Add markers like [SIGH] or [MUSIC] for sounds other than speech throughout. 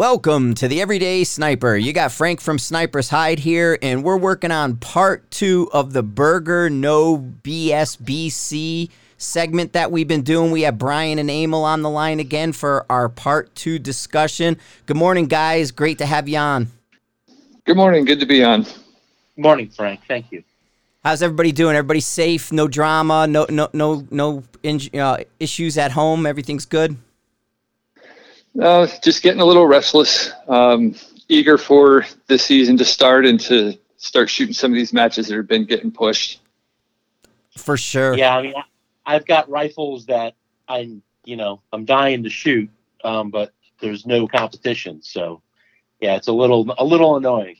Welcome to the Everyday Sniper. You got Frank from Sniper's Hide here, and we're working on part two of the Berger No BSBC segment that we've been doing. We have Bryan and Emil on the line again for our part two discussion. Good morning, guys. Great to have you on. Good morning. Good to be on. Good morning, Frank. Thank you. How's everybody doing? Everybody safe? No drama? No, no, no, no uh, issues at home? Everything's good. Uh, just getting a little restless. Um, eager for the season to start and to start shooting some of these matches that have been getting pushed. For sure. Yeah, I mean, I've got rifles that I'm, you know, I'm dying to shoot, um, but there's no competition. So, yeah, it's a little, a little annoying.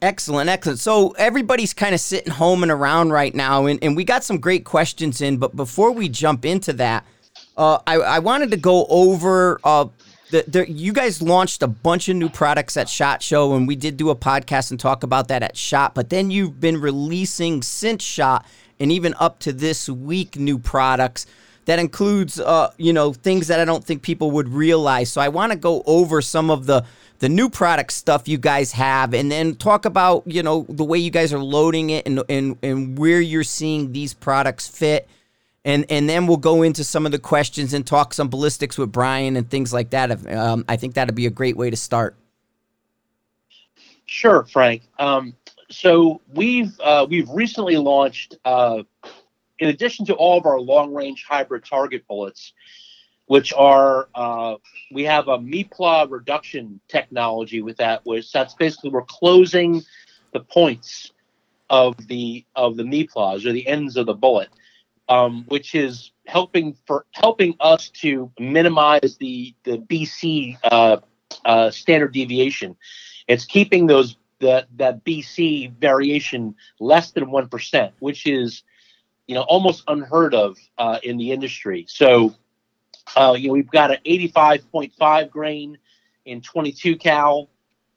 Excellent, excellent. So everybody's kind of sitting home and around right now, and, and we got some great questions in. But before we jump into that, uh, I, I wanted to go over uh, the, the, you guys launched a bunch of new products at Shot Show, and we did do a podcast and talk about that at Shot. But then you've been releasing since Shot, and even up to this week, new products that includes, uh, you know, things that I don't think people would realize. So I want to go over some of the the new product stuff you guys have, and then talk about, you know, the way you guys are loading it and and and where you're seeing these products fit and and then we'll go into some of the questions and talk some ballistics with Bryan and things like that. Um, I think that'd be a great way to start. Sure, Frank. Um, so we've uh, we've recently launched, uh, in addition to all of our long range hybrid target bullets, which are uh, we have a meplat reduction technology with that, which that's basically we're closing the points of the of the meplats or the ends of the bullet um, which is helping for helping us to minimize the the BC uh, uh, standard deviation. It's keeping those that that BC variation less than one percent, which is you know almost unheard of uh, in the industry. So uh, you know we've got an 85.5 grain in 22 cal.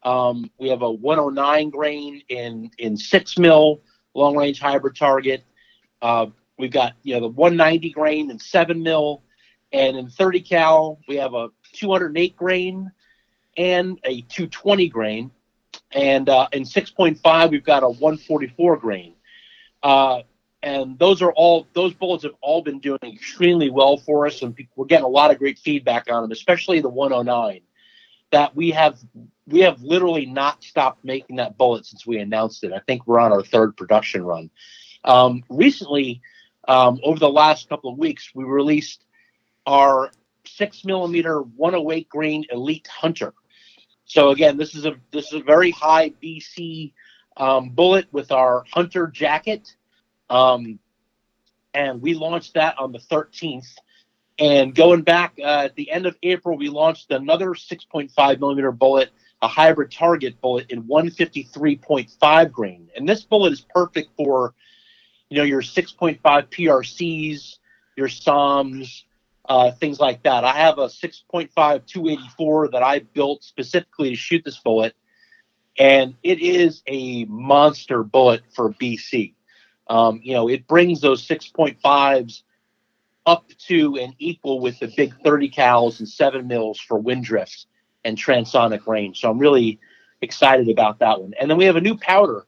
Um, we have a 109 grain in in six mil long range hybrid target. We've got you know the 190 grain and seven mil, and in 30 cal we have a 208 grain and a 220 grain, and uh, in 6.5 we've got a 144 grain. Uh, and those are all those bullets have all been doing extremely well for us, and we're getting a lot of great feedback on them, especially the 109. That we have we have literally not stopped making that bullet since we announced it. I think we're on our third production run. Um, recently, um, over the last couple of weeks, we released our six millimeter 108 grain Elite Hunter. So again, this is a this is a very high BC um, bullet with our Hunter jacket, um, and we launched that on the 13th. And going back uh, at the end of April, we launched another 6.5 millimeter bullet, a hybrid target bullet in 153.5 grain. And this bullet is perfect for you know, your 6.5 PRCs, your SAUMs, uh, things like that. I have a 6.5 284 that I built specifically to shoot this bullet, and it is a monster bullet for BC. Um, you know, it brings those 6.5s up to and equal with the big 30 cals and 7 mils for wind drifts and transonic range. So I'm really excited about that one. And then we have a new powder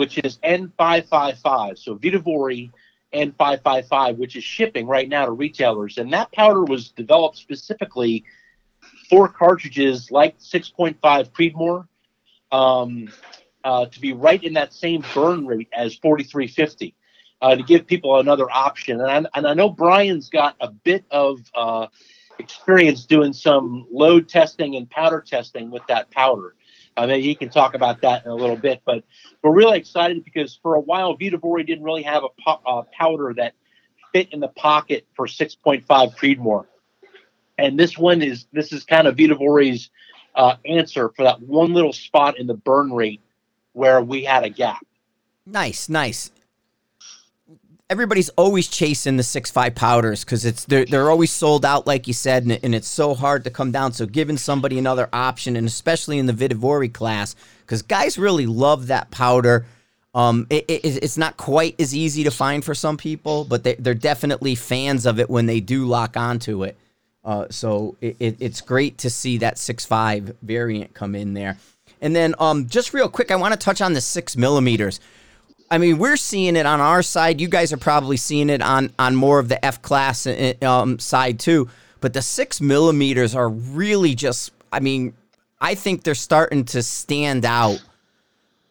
which is N555. So Vihtavuori N555, which is shipping right now to retailers. And that powder was developed specifically for cartridges like 6.5 Creedmoor um, uh, to be right in that same burn rate as 4350. Uh, to give people another option, and I, and I know Bryan's got a bit of uh, experience doing some load testing and powder testing with that powder. Uh, maybe he can talk about that in a little bit. But we're really excited because for a while, Vihtavuori didn't really have a po- uh, powder that fit in the pocket for 6.5 Creedmoor. And this one is this is kind of Vihtavuori's uh, answer for that one little spot in the burn rate where we had a gap. Nice, nice everybody's always chasing the six five powders because it's they're they're always sold out, like you said, and, and, it's so hard to come down. So giving somebody another option, and especially in the Vihtavuori class, because guys really love that powder. Um, it, it, it's not quite as easy to find for some people, but they, they're definitely fans of it when they do lock onto it. Uh, so it, it's great to see that six five variant come in there. And then um, just real quick, I want to touch on the six millimeters. I mean, we're seeing it on our side. You guys are probably seeing it on on more of the F class uh, um, side too. But the six millimeters are really just. I mean, I think they're starting to stand out.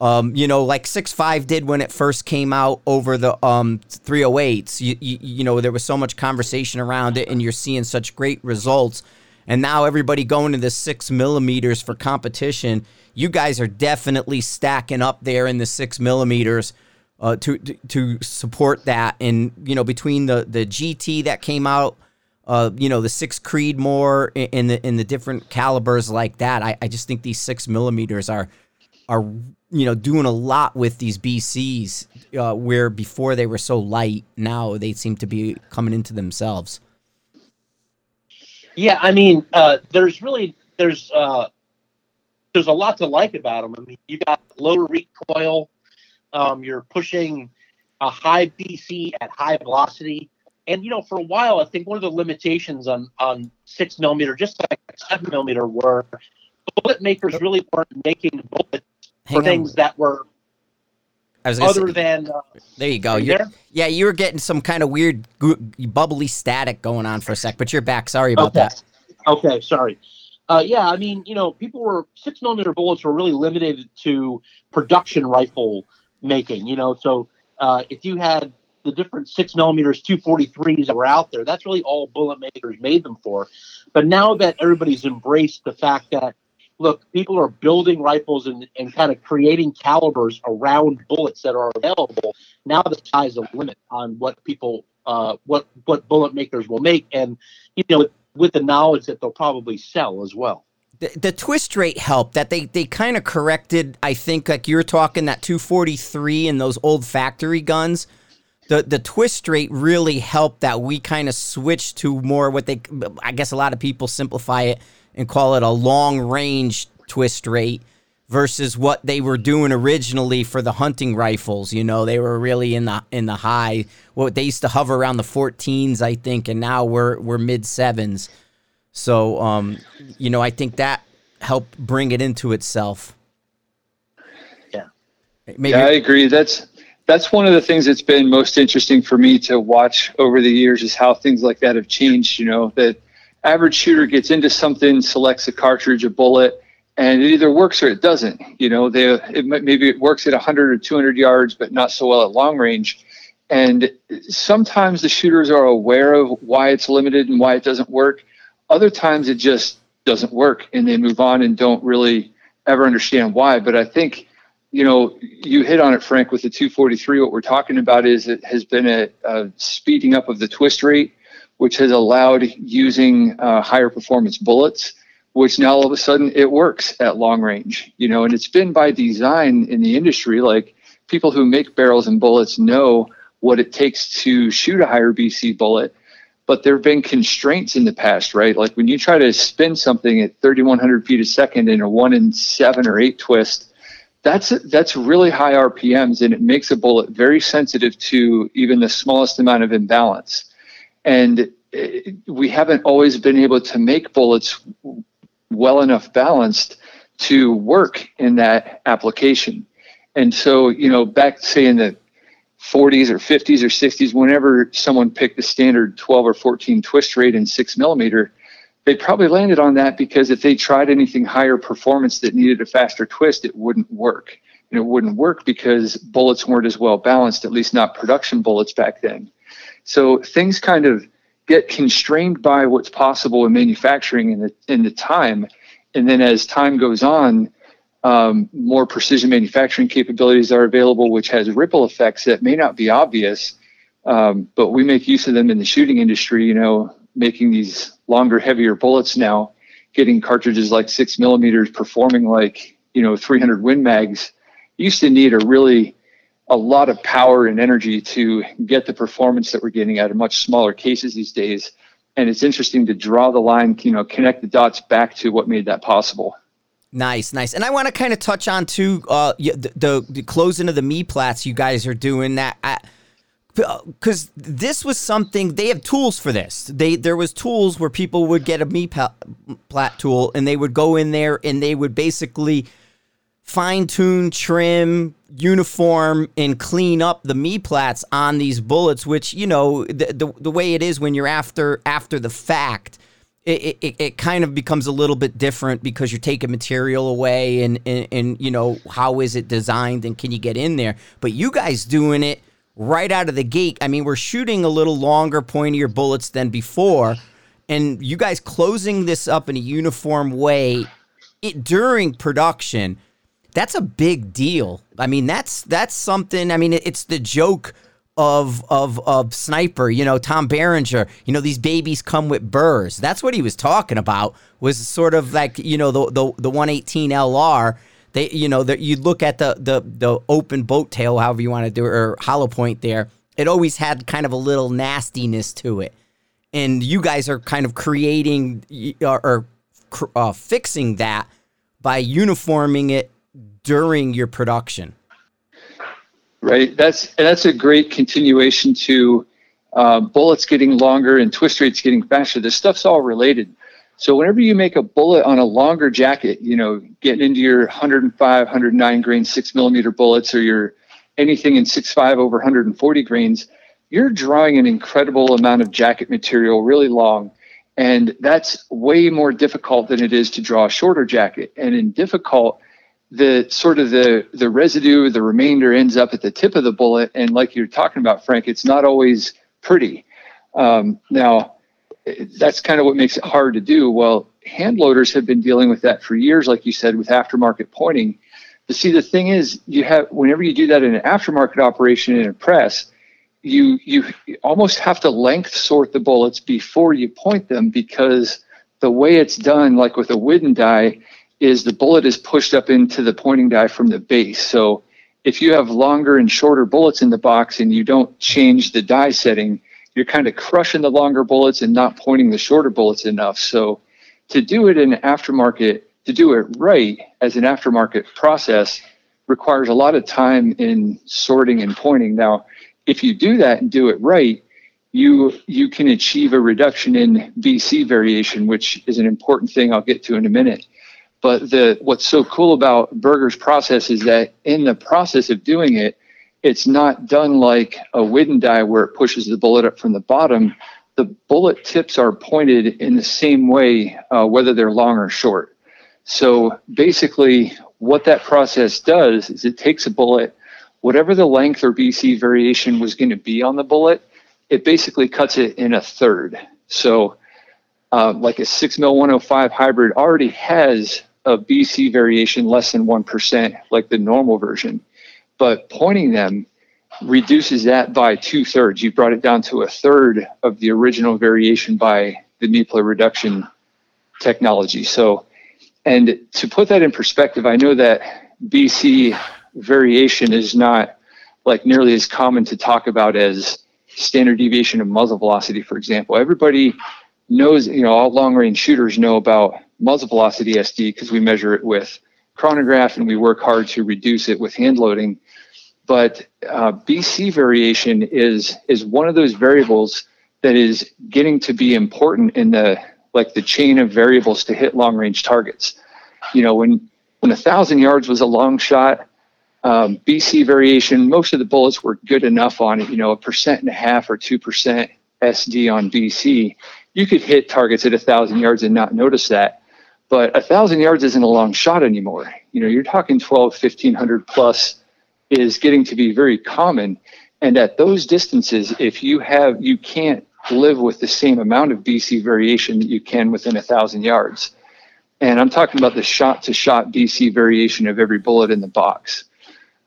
Um, you know, like six five did when it first came out over the um 308s. You, you you know, there was so much conversation around it, and you're seeing such great results. And now everybody going to the six millimeters for competition. You guys are definitely stacking up there in the six millimeters uh, to, to, to support that. And you know, between the the GT that came out, uh, you know, the six Creedmoor in the in the different calibers like that, I, I just think these six millimeters are are you know doing a lot with these BCs uh, where before they were so light, now they seem to be coming into themselves. Yeah, I mean, uh, there's really there's uh, there's a lot to like about them. I mean, you got lower recoil um, you're pushing a high BC at high velocity. And you know, for a while, I think one of the limitations on on six millimeter, just like seven millimeter, were bullet makers really weren't making bullets Hang for on. things that were other say, than. Uh, there you go. You're, there? Yeah, you were getting some kind of weird bubbly static going on for a sec, but you're back. Sorry about okay. that. Okay, sorry. Uh, yeah, I mean, you know, people were six millimeter bullets were really limited to production rifle making. You know, so uh, if you had the different six millimeters 243s that were out there, that's really all bullet makers made them for. But now that everybody's embraced the fact that look, people are building rifles and, and kind of creating calibers around bullets that are available. Now the sky's the limit on what people, uh, what what bullet makers will make, and you know, with the knowledge that they'll probably sell as well the, twist rate helped that they they kind of corrected i think like you're talking that 243 and those old factory guns. The the twist rate really helped that we kind of switched to more what they i guess a lot of people simplify it and call it a long range twist rate versus what they were doing originally for the hunting rifles you know they were really in the in the high what they used to hover around the 14s i think and now we're we're mid sevens so, um, you know, I think that helped bring it into itself. Yeah. Maybe. Yeah, I agree. That's that's one of the things that's been most interesting for me to watch over the years is how things like that have changed. You know, that average shooter gets into something, selects a cartridge, a bullet, and it either works or it doesn't. You know, they it, maybe it works at 100 or 200 yards, but not so well at long range. And sometimes the shooters are aware of why it's limited and why it doesn't work, other times it just doesn't work and they move on and don't really ever understand why. But I think, you know, you hit on it, Frank, with the 243. What we're talking about is it has been a, a speeding up of the twist rate, which has allowed using uh, higher performance bullets, which now all of a sudden it works at long range, you know, and it's been by design in the industry. Like people who make barrels and bullets know what it takes to shoot a higher BC bullet but there have been constraints in the past, right? Like when you try to spin something at 3,100 feet a second in a one in seven or eight twist, that's that's really high RPMs, and it makes a bullet very sensitive to even the smallest amount of imbalance. And it, we haven't always been able to make bullets well enough balanced to work in that application. And so, you know, back say in the 40s or 50s or 60s, whenever someone picked the standard 12 or 14 twist rate in six millimeter, they probably landed on that because if they tried anything higher performance that needed a faster twist, it wouldn't work. And it wouldn't work because bullets weren't as well balanced, at least not production bullets back then. So things kind of get constrained by what's possible in manufacturing in the in the time. And then as time goes on, um, more precision manufacturing capabilities are available, which has ripple effects that may not be obvious, um, but we make use of them in the shooting industry. You know, making these longer, heavier bullets now, getting cartridges like six millimeters performing like you know 300 Win Mags. used to need a really a lot of power and energy to get the performance that we're getting out of much smaller cases these days. And it's interesting to draw the line, you know, connect the dots back to what made that possible. Nice, nice. And I want to kind of touch on too uh, the, the, the closing of the meplats you guys are doing that. Because uh, this was something they have tools for this. They there was tools where people would get a meplat tool and they would go in there and they would basically fine tune, trim, uniform, and clean up the meplats on these bullets. Which you know the, the the way it is when you're after after the fact. It, it, it kind of becomes a little bit different because you're taking material away and, and, and you know how is it designed and can you get in there but you guys doing it right out of the gate. I mean, we're shooting a little longer, pointier bullets than before, and you guys closing this up in a uniform way it, during production. That's a big deal. I mean, that's that's something. I mean, it's the joke of of of sniper. You know, Tom Berenger. You know, these babies come with burrs. That's what he was talking about. Was sort of like you know the the the 118 LR they you know that you look at the the the open boat tail, however you want to do it, or hollow point there. It always had kind of a little nastiness to it, and you guys are kind of creating or, or uh, fixing that by uniforming it during your production. Right. That's that's a great continuation to uh, bullets getting longer and twist rates getting faster. This stuff's all related. So whenever you make a bullet on a longer jacket, you know, getting into your 105, 109 grain six millimeter bullets or your anything in 6.5 over 140 grains, you're drawing an incredible amount of jacket material really long. And that's way more difficult than it is to draw a shorter jacket. And in difficult, the sort of the the residue, the remainder ends up at the tip of the bullet. And like you're talking about, Frank, it's not always pretty. Um, now, that's kind of what makes it hard to do. Well, hand loaders have been dealing with that for years, like you said, with aftermarket pointing. But see, the thing is, you have whenever you do that in an aftermarket operation in a press, you you almost have to length sort the bullets before you point them because the way it's done, like with a Whidden die, is the bullet is pushed up into the pointing die from the base. So if you have longer and shorter bullets in the box and you don't change the die setting, you're kind of crushing the longer bullets and not pointing the shorter bullets enough. So to do it in aftermarket, to do it right as an aftermarket process requires a lot of time in sorting and pointing. Now, if you do that and do it right, you you can achieve a reduction in BC variation, which is an important thing I'll get to in a minute. But the what's so cool about Berger's process is that in the process of doing it, it's not done like a Whidden die where it pushes the bullet up from the bottom. The bullet tips are pointed in the same way, uh, whether they're long or short. So basically, what that process does is it takes a bullet, whatever the length or BC variation was going to be on the bullet, it basically cuts it in a third. So, uh, like a 6 mil 105 hybrid already has a BC variation less than 1%, like the normal version but pointing them reduces that by two thirds. You brought it down to a third of the original variation by the meplat reduction technology. So, and to put that in perspective, I know that BC variation is not like nearly as common to talk about as standard deviation of muzzle velocity, for example. Everybody knows, you know, all long range shooters know about muzzle velocity SD because we measure it with chronograph and we work hard to reduce it with hand loading but uh, BC variation is is one of those variables that is getting to be important in the like the chain of variables to hit long range targets. You know, when when a thousand yards was a long shot, um, BC variation, most of the bullets were good enough on it. You know, a percent and a half or two percent SD on BC, you could hit targets at a thousand yards and not notice that. But a thousand yards isn't a long shot anymore. You know, you're talking 12, 1500 plus is getting to be very common. And at those distances, if you have, you can't live with the same amount of BC variation that you can within a thousand yards. And I'm talking about the shot to shot BC variation of every bullet in the box.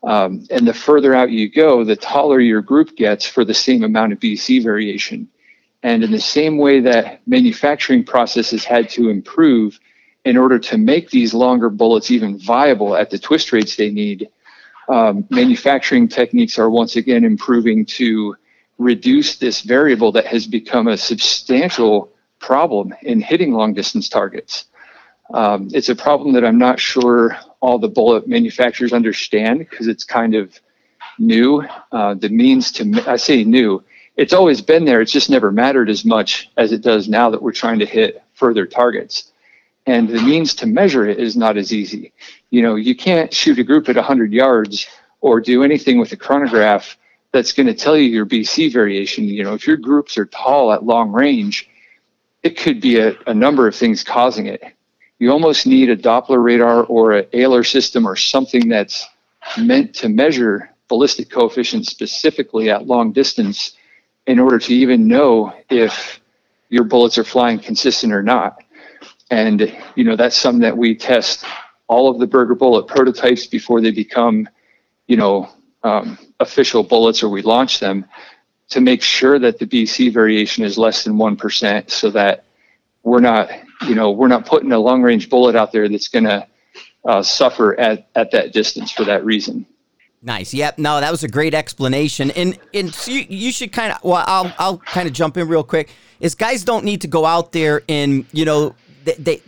Um, and the further out you go, the taller your group gets for the same amount of BC variation. And in the same way that manufacturing processes had to improve in order to make these longer bullets even viable at the twist rates they need, um, manufacturing techniques are once again improving to reduce this variable that has become a substantial problem in hitting long distance targets. Um, it's a problem that I'm not sure all the bullet manufacturers understand because it's kind of new. Uh, the means to, I say new, it's always been there. It's just never mattered as much as it does now that we're trying to hit further targets. And the means to measure it is not as easy. You know, you can't shoot a group at 100 yards or do anything with a chronograph that's going to tell you your BC variation. You know, if your groups are tall at long range, it could be a, a number of things causing it. You almost need a Doppler radar or an Oehler system or something that's meant to measure ballistic coefficients specifically at long distance in order to even know if your bullets are flying consistent or not. And you know that's something that we test all of the Berger bullet prototypes before they become, you know, um, official bullets or we launch them to make sure that the BC variation is less than 1% so that we're not, you know, we're not putting a long range bullet out there that's going to uh, suffer at, at that distance for that reason. Nice. Yep. No, that was a great explanation. And and so you, you should kind of well, I'll I'll kind of jump in real quick. Is guys don't need to go out there and you know they, they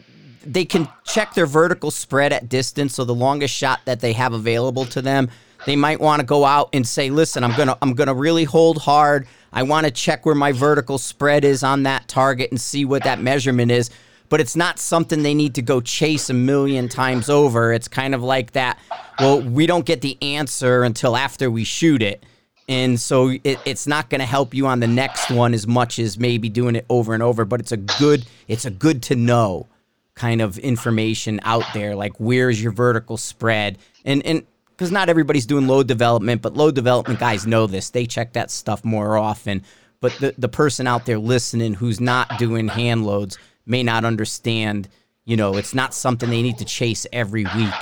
they can check their vertical spread at distance. So the longest shot that they have available to them, they might want to go out and say, "Listen, I'm gonna I'm gonna really hold hard. I want to check where my vertical spread is on that target and see what that measurement is." But it's not something they need to go chase a million times over. It's kind of like that. Well, we don't get the answer until after we shoot it. And so it, it's not going to help you on the next one as much as maybe doing it over and over. But it's a good it's a good to know kind of information out there. Like where's your vertical spread? And and because not everybody's doing load development, but load development guys know this. They check that stuff more often. But the, the person out there listening who's not doing hand loads may not understand, you know, it's not something they need to chase every week.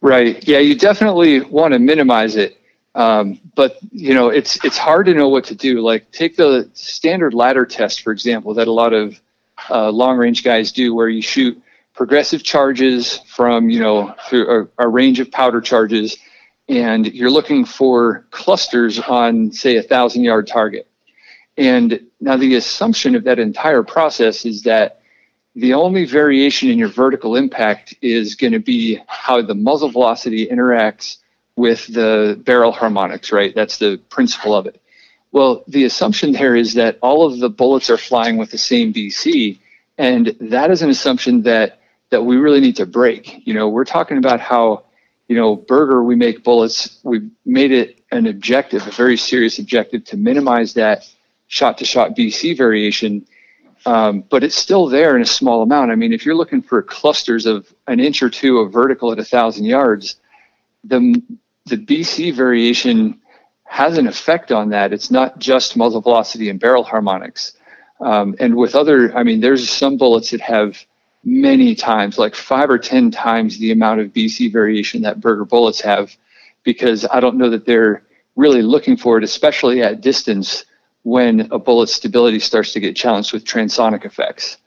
Right. Yeah, you definitely want to minimize it. Um, but you know, it's it's hard to know what to do. Like take the standard ladder test, for example, that a lot of uh, long range guys do, where you shoot progressive charges from you know through a, a range of powder charges, and you're looking for clusters on say a thousand yard target. And now the assumption of that entire process is that the only variation in your vertical impact is going to be how the muzzle velocity interacts with the barrel harmonics, right? That's the principle of it. Well, the assumption there is that all of the bullets are flying with the same BC, and that is an assumption that that we really need to break. You know, we're talking about how, you know, Berger we make bullets. We've made it an objective, a very serious objective, to minimize that shot-to-shot BC variation. Um, but it's still there in a small amount. I mean, if you're looking for clusters of an inch or two of vertical at a thousand yards, the the BC variation has an effect on that. It's not just muzzle velocity and barrel harmonics. Um, and with other, I mean, there's some bullets that have many times, like five or 10 times the amount of BC variation that Berger bullets have, because I don't know that they're really looking for it, especially at distance when a bullet's stability starts to get challenged with transonic effects.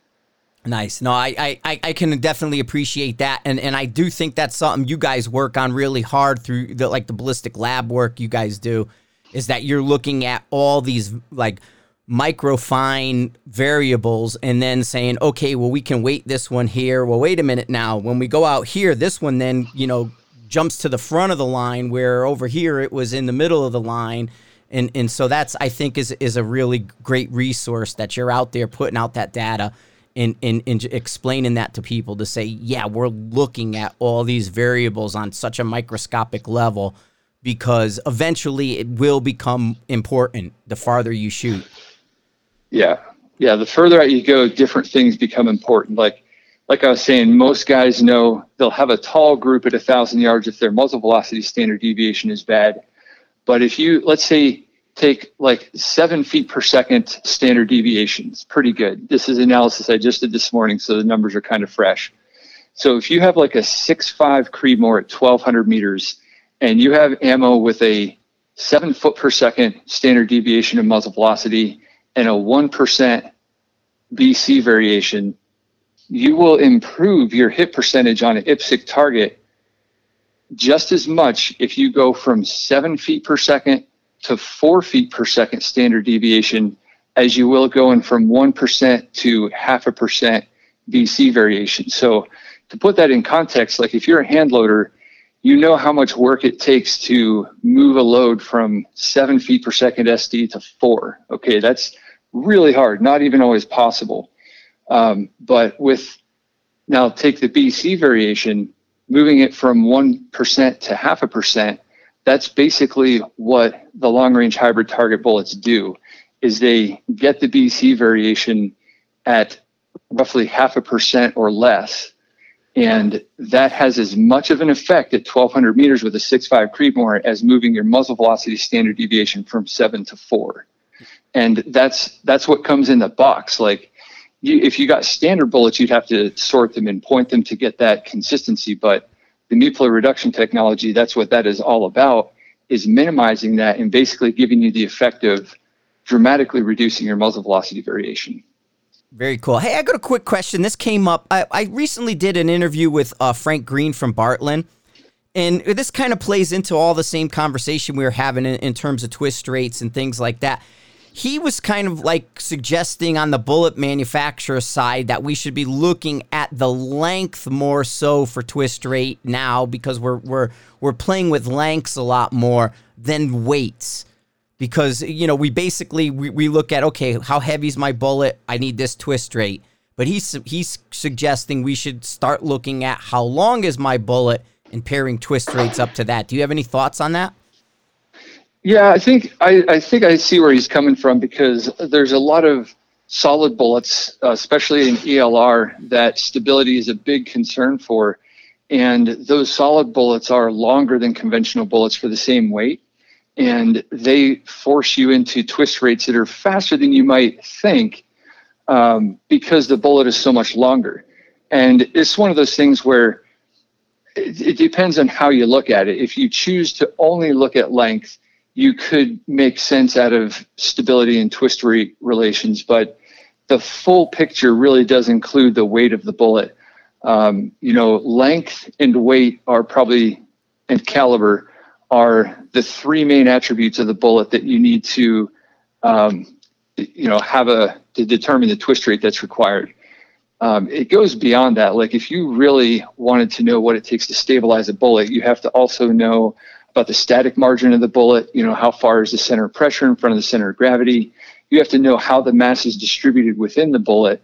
Nice. No, I, I, I can definitely appreciate that. And and I do think that's something you guys work on really hard through the like the ballistic lab work you guys do, is that you're looking at all these like micro fine variables and then saying, okay, well we can weight this one here. Well, wait a minute now. When we go out here, this one then, you know, jumps to the front of the line where over here it was in the middle of the line. And and so that's I think is is a really great resource that you're out there putting out that data and in, in explaining that to people to say, yeah, we're looking at all these variables on such a microscopic level because eventually it will become important the farther you shoot. Yeah. Yeah. The further out you go, different things become important. Like, like I was saying, most guys know they'll have a tall group at a thousand yards if their muzzle velocity standard deviation is bad. But if you, let's say take like seven feet per second standard deviations. Pretty good. This is analysis I just did this morning, so the numbers are kind of fresh. So if you have like a six five Creedmoor at 1200 meters and you have ammo with a seven foot per second standard deviation of muzzle velocity and a 1% BC variation, you will improve your hit percentage on an IPSC target just as much if you go from seven feet per second to four feet per second standard deviation as you will going from 1% to half a percent BC variation. So to put that in context, like if you're a hand loader, you know how much work it takes to move a load from seven feet per second SD to four. Okay, that's really hard, not even always possible. Um, but with now take the BC variation, moving it from 1% to half a percent, that's basically what the long range hybrid target bullets do is they get the BC variation at roughly half a percent or less. And that has as much of an effect at 1200 meters with a 6.5 Creedmoor as moving your muzzle velocity standard deviation from seven to four. And that's that's what comes in the box. Like you, if you got standard bullets, you'd have to sort them and point them to get that consistency. But the nuclear reduction technology, that's what that is all about, is minimizing that and basically giving you the effect of dramatically reducing your muzzle velocity variation. Very cool. Hey, I got a quick question. This came up. I, I recently did an interview with uh, Frank Green from Bartlein, and this kind of plays into all the same conversation we were having in, in terms of twist rates and things like that. He was kind of like suggesting on the bullet manufacturer side that we should be looking at the length more so for twist rate now because we're we're we're playing with lengths a lot more than weights. Because you know we basically we, we look at okay how heavy is my bullet? I need this twist rate. But he's he's suggesting we should start looking at how long is my bullet and pairing twist rates up to that. Do you have any thoughts on that yeah i think i, I think i see where he's coming from because there's a lot of solid bullets uh, especially in elr that stability is a big concern for and those solid bullets are longer than conventional bullets for the same weight and they force you into twist rates that are faster than you might think um, because the bullet is so much longer. And it's one of those things where it, it, depends on how you look at it. If you choose to only look at length, you could make sense out of stability and twist rate relations, but the full picture really does include the weight of the bullet. Um, you know, length and weight are probably, and caliber are the three main attributes of the bullet that you need to, um, you know, have a to determine the twist rate that's required. Um, it goes beyond that. Like if you really wanted to know what it takes to stabilize a bullet, you have to also know about the static margin of the bullet. You know, how far is the center of pressure in front of the center of gravity? You have to know how the mass is distributed within the bullet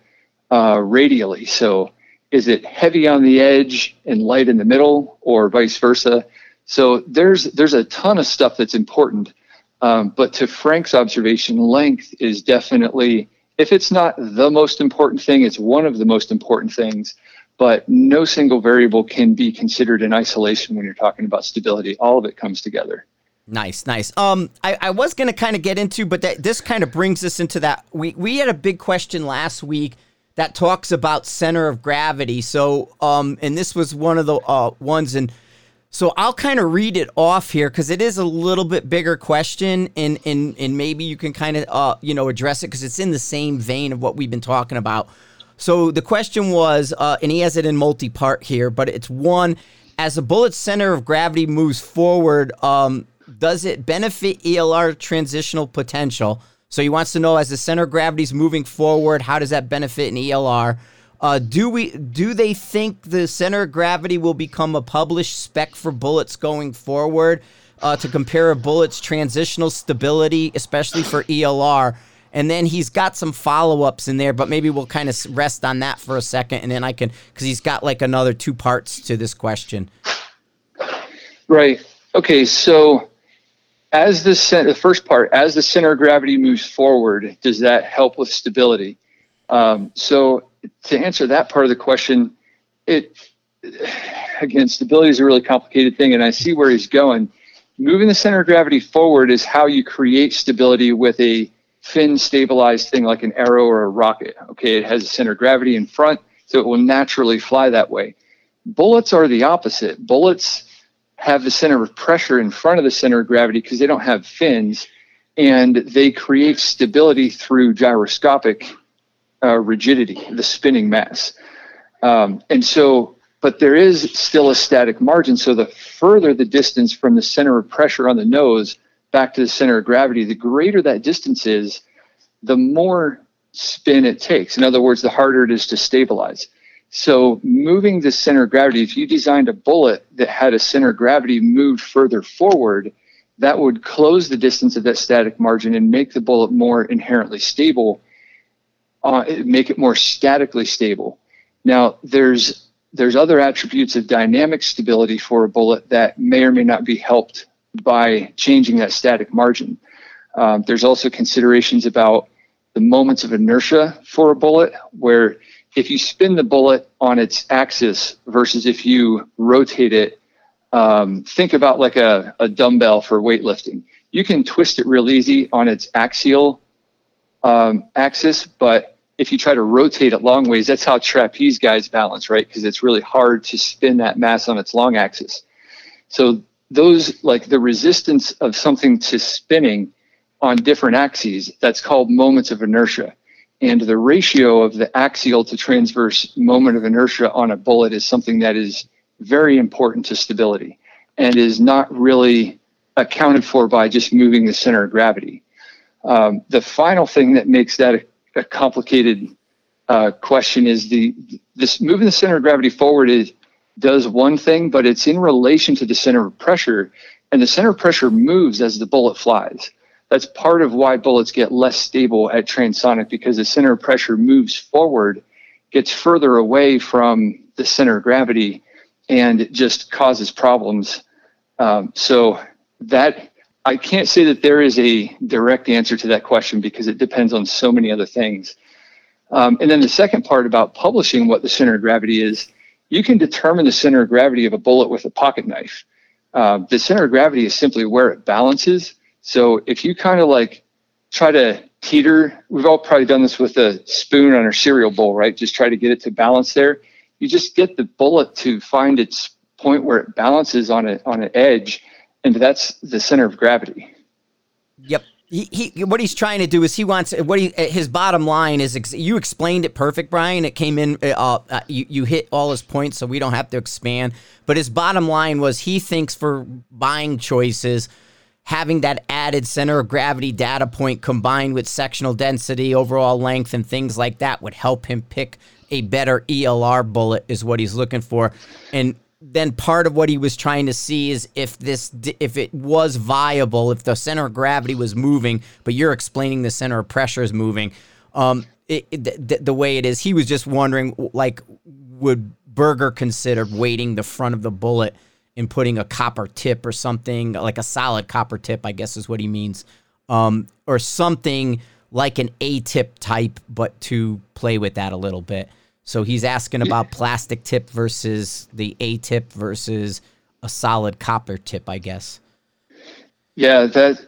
uh, radially. So, is it heavy on the edge and light in the middle, or vice versa? So there's there's a ton of stuff that's important. Um, but to Frank's observation, length is definitely, if it's not the most important thing, it's one of the most important things. But no single variable can be considered in isolation when you're talking about stability. All of it comes together. Nice, nice. Um, I, I was gonna kind of get into, but that this kind of brings us into that. We we had a big question last week that talks about center of gravity. So, um, and this was one of the uh, ones, and so I'll kind of read it off here because it is a little bit bigger question, and and and maybe you can kind of uh you know address it because it's in the same vein of what we've been talking about. So the question was, uh, and he has it in multi-part here, but it's one: as a bullet center of gravity moves forward, um, does it benefit ELR transitional potential? So he wants to know as the center of gravity is moving forward, how does that benefit an ELR? Uh, do we do they think the center of gravity will become a published spec for bullets going forward uh, to compare a bullet's transitional stability, especially for ELR? And then he's got some follow ups in there, but maybe we'll kind of rest on that for a second, and then I can because he's got like another two parts to this question. Right. Okay. So as the the first part, as the center of gravity moves forward, does that help with stability? Um, so to answer that part of the question, it again, stability is a really complicated thing, and I see where he's going. Moving the center of gravity forward is how you create stability with a fin stabilized thing like an arrow or a rocket. Okay, it has a center of gravity in front, so it will naturally fly that way. Bullets are the opposite. Bullets have the center of pressure in front of the center of gravity because they don't have fins, and they create stability through gyroscopic uh, rigidity, the spinning mass. Um, and so, but there is still a static margin. So the further the distance from the center of pressure on the nose back to the center of gravity, the greater that distance is, the more spin it takes. In other words, the harder it is to stabilize. So moving the center of gravity, if you designed a bullet that had a center of gravity moved further forward, that would close the distance of that static margin and make the bullet more inherently stable, uh, make it more statically stable. Now, there's there's other attributes of dynamic stability for a bullet that may or may not be helped by changing that static margin. Um, there's also considerations about the moments of inertia for a bullet, where if you spin the bullet on its axis versus if you rotate it, um, think about like a, a dumbbell for weightlifting. You can twist it real easy on its axial um, axis, but if you try to rotate it long ways, that's how trapeze guys balance, right? Because it's really hard to spin that mass on its long axis. So those like the resistance of something to spinning on different axes, that's called moments of inertia. And the ratio of the axial to transverse moment of inertia on a bullet is something that is very important to stability and is not really accounted for by just moving the center of gravity. Um, the final thing that makes that a, a complicated uh, question is the this moving the center of gravity forward is does one thing, but it's in relation to the center of pressure, and the center of pressure moves as the bullet flies that's part of why bullets get less stable at transonic because the center of pressure moves forward, gets further away from the center of gravity, and it just causes problems. Um, so that I can't say that there is a direct answer to that question because it depends on so many other things. Um, and then the second part about publishing what the center of gravity is, you can determine the center of gravity of a bullet with a pocket knife. Uh, the center of gravity is simply where it balances so if you kind of like try to teeter, we've all probably done this with a spoon on a cereal bowl, right? Just try to get it to balance there. You just get the bullet to find its point where it balances on a on an edge, and that's the center of gravity. Yep. He, he what he's trying to do is he wants what he his bottom line is you explained it perfect Bryan it came in uh, uh, you you hit all his points so we don't have to expand but his bottom line was he thinks for buying choices having that added center of gravity data point combined with sectional density, overall length, and things like that would help him pick a better ELR bullet, is what he's looking for. And then part of what he was trying to see is if this if it was viable if the center of gravity was moving but you're explaining the center of pressure is moving um it, it, the, the way it is he was just wondering like would Berger consider weighting the front of the bullet and putting a copper tip or something like a solid copper tip, I guess is what he means, um, or something like an A tip type, but to play with that a little bit. So he's asking about plastic tip versus the A tip versus a solid copper tip, I guess. Yeah, that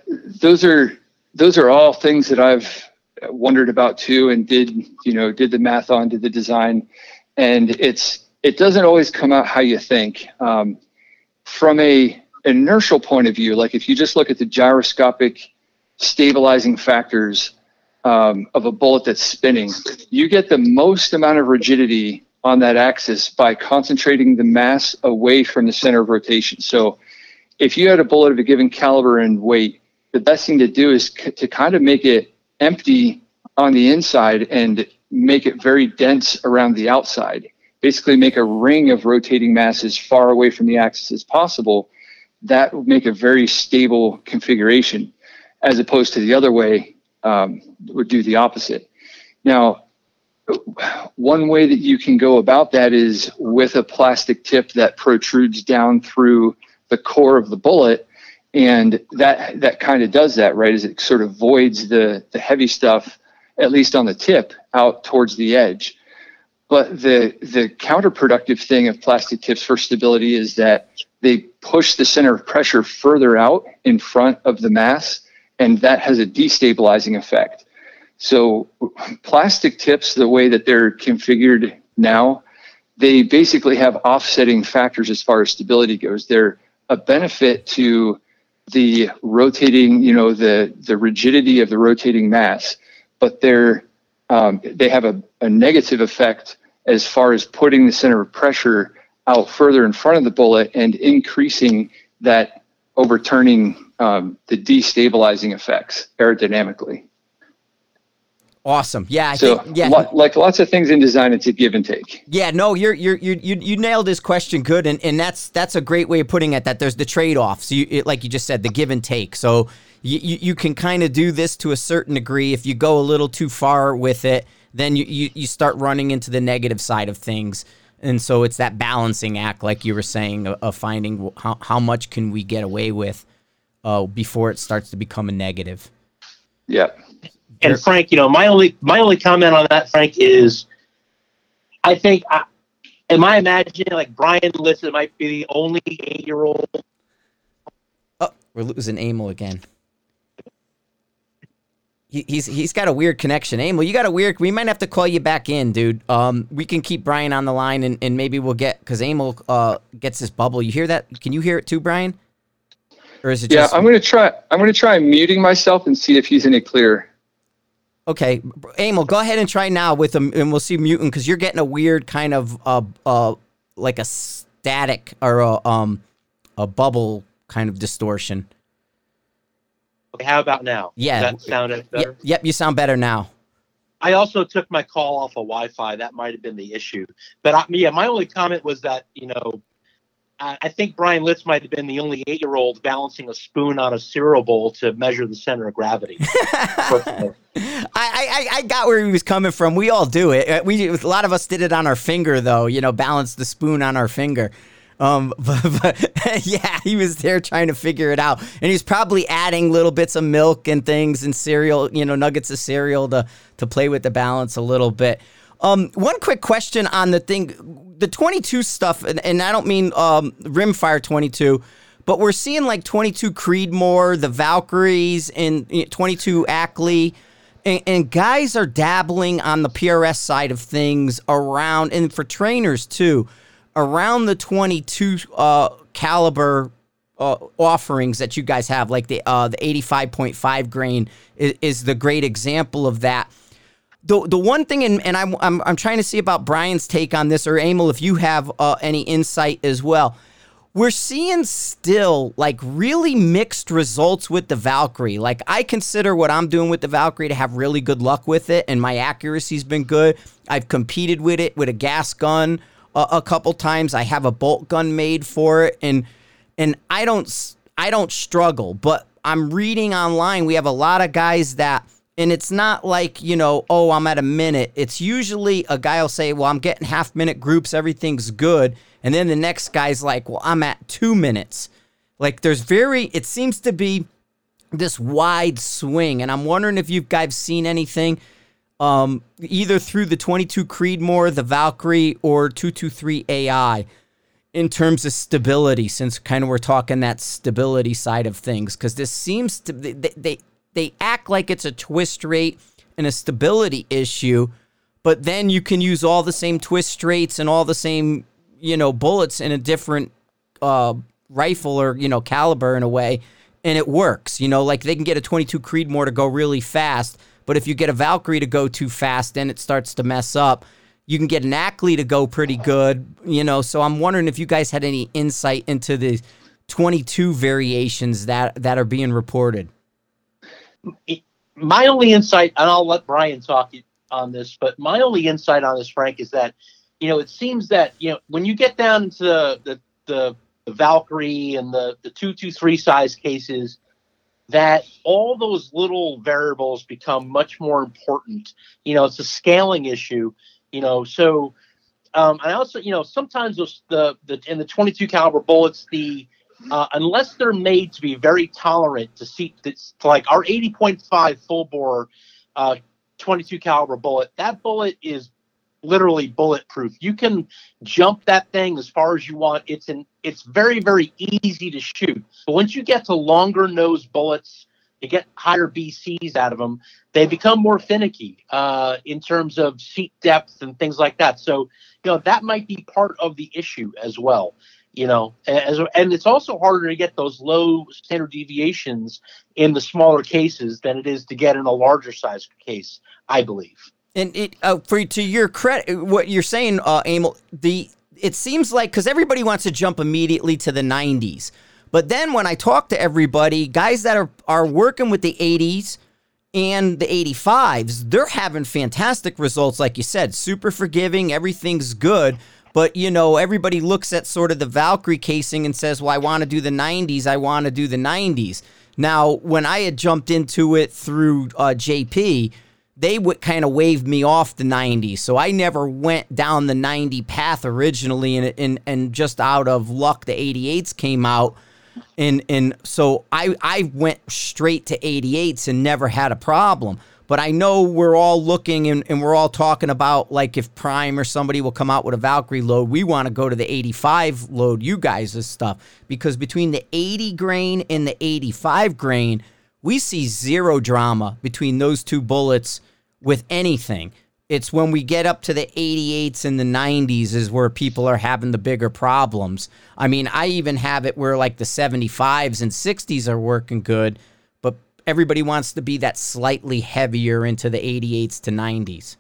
those are those are all things that I've wondered about too, and did you know did the math on, did the design, and it's it doesn't always come out how you think. Um, from a inertial point of view, like if you just look at the gyroscopic stabilizing factors um, of a bullet that's spinning, you get the most amount of rigidity on that axis by concentrating the mass away from the center of rotation. So if you had a bullet of a given caliber and weight, the best thing to do is c- to kind of make it empty on the inside and make it very dense around the outside. Basically make a ring of rotating mass as far away from the axis as possible, that would make a very stable configuration, as opposed to the other way um, would do the opposite. Now, one way that you can go about that is with a plastic tip that protrudes down through the core of the bullet and that that kind of does that right is it sort of voids the the heavy stuff at least on the tip out towards the edge but the the counterproductive thing of plastic tips for stability is that they push the center of pressure further out in front of the mass, and that has a destabilizing effect. So plastic tips, the way that they're configured now, they basically have offsetting factors as far as stability goes. They're a benefit to the rotating, you know, the the rigidity of the rotating mass, but they're um, they have a, a negative effect as far as putting the center of pressure out further in front of the bullet and increasing that overturning um, the destabilizing effects aerodynamically. Awesome. Yeah. I so, think, yeah. lo- like lots of things in design, it's a give and take. Yeah, no, you're you're you you you nailed this question good, and, and that's that's a great way of putting it. That there's the trade offs. You it, like you just said, the give and take. So you you, you can kind of do this to a certain degree. If you go a little too far with it, then you, you you start running into the negative side of things. And so it's that balancing act, like you were saying, of, of finding how how much can we get away with uh, before it starts to become a negative. Yeah. And Frank, you know, my only my only comment on that, Frank, is I think I, am I imagining like Bryan Litson might be the only eight year old. Oh, we're losing Emil again. He, he's he's got a weird connection. Emil, you got a weird. We might have to call you back in, dude. Um, we can keep Bryan on the line, and, and maybe we'll get because Emil uh gets this bubble. You hear that? Can you hear it too, Bryan? Or is it Yeah, just I'm gonna try. I'm gonna try muting myself and see if he's any clearer. Okay, Emil, go ahead and try now with him, and we'll see mutant because you're getting a weird kind of uh uh like a static or a um a bubble kind of distortion. Okay, how about now? Yeah. Does that sound Yep, better? yep, you sound better now. I also took my call off of Wi-Fi. That might have been the issue. But I, yeah, my only comment was that you know, I, think Bryan Litz might have been the only eight-year-old balancing a spoon on a cereal bowl to measure the center of gravity. [LAUGHS] I, I I got where he was coming from. We all do it. We a lot of us did it on our finger though. You know, balance the spoon on our finger. Um, [LAUGHS] but, but yeah, he was there trying to figure it out, and he's probably adding little bits of milk and things and cereal, you know, nuggets of cereal to to play with the balance a little bit. Um, one quick question on the thing, the 22 stuff, and, and I don't mean um, Rimfire 22, but we're seeing like 22 Creedmoor, the Valkyries, and you know, 22 Ackley. And, and guys are dabbling on the PRS side of things around, and for trainers too, around the 22 uh, caliber uh, offerings that you guys have, like the uh, the 85.5 grain is, is the great example of that. The, the one thing, and, and I'm, I'm, I'm trying to see about Bryan's take on this, or Emil, if you have uh, any insight as well we're seeing still like really mixed results with the Valkyrie. Like I consider what I'm doing with the Valkyrie to have really good luck with it, and my accuracy's been good. I've competed with it with a gas gun a, a couple times. I have a bolt gun made for it, and and I don't I don't struggle. But I'm reading online. We have a lot of guys that. And it's not like, you know, oh, I'm at a minute. It's usually a guy will say, well, I'm getting half minute groups, everything's good. And then the next guy's like, well, I'm at two minutes. Like there's very, it seems to be this wide swing. And I'm wondering if you guys seen anything um, either through the 22 Creedmoor, the Valkyrie, or 223 AI in terms of stability, since kind of we're talking that stability side of things. Because this seems to, they, they, they act like it's a twist rate and a stability issue, but then you can use all the same twist rates and all the same, you know, bullets in a different uh, rifle or, you know, caliber in a way, and it works. You know, like they can get a 22 Creedmoor to go really fast, but if you get a Valkyrie to go too fast, then it starts to mess up. You can get an Ackley to go pretty good, you know. So I'm wondering if you guys had any insight into the 22 variations that that are being reported. My only insight, and I'll let Bryan talk on this, but my only insight on this, Frank, is that you know it seems that you know when you get down into the the, the, Valkyrie and the the two two three size cases, that all those little variables become much more important. You know, it's a scaling issue. You know, so um, I also you know sometimes the the in the 22 caliber bullets the uh, unless they're made to be very tolerant to seat to like our 80.5 full bore uh, 22 caliber bullet that bullet is literally bulletproof. You can jump that thing as far as you want. It's an it's very very easy to shoot. But once you get to longer nose bullets you get higher bcs out of them they become more finicky uh, in terms of seat depth and things like that. So you know that might be part of the issue as well you know as, and it's also harder to get those low standard deviations in the smaller cases than it is to get in a larger size case i believe And it uh, for to your credit, what you're saying, uh, Emil, the it seems like because everybody wants to jump immediately to the 90s, but then when I talk to everybody, guys that are are working with the 80s and the 85s, they're having fantastic results, like you said, super forgiving, everything's good. But, you know, everybody looks at sort of the Valkyrie casing and says, well, I want to do the 90s, I want to do the 90s. Now, when I had jumped into it through uh, JP, they would kind of waved me off the 90s. So I never went down the 90 path originally, and, and, and just out of luck, the 88s came out and and so I I went straight to 88s and never had a problem. But I know we're all looking and, and we're all talking about like if Prime or somebody will come out with a Valkyrie load, we want to go to the 85 load, you guys' stuff. Because between the 80 grain and the 85 grain, we see zero drama between those two bullets with anything. It's when we get up to the 88s and the 90s is where people are having the bigger problems. I mean, I even have it where like the 75s and 60s are working good, everybody wants to be that slightly heavier into the 88s to 90s.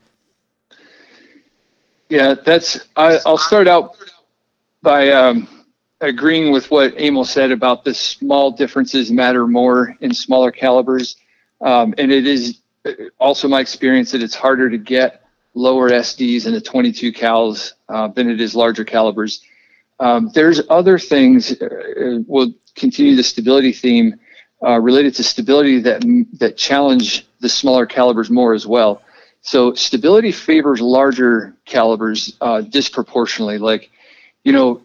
Yeah, that's. I, will start out by um, agreeing with what Emil said about the small differences matter more in smaller calibers, um, and it is also my experience that it's harder to get lower SDs in the 22 cals uh, than it is larger calibers. Um, there's other things. Uh, we'll continue the stability theme uh, related to stability that that challenge the smaller calibers more as well. So stability favors larger calibers uh, disproportionately. Like, you know,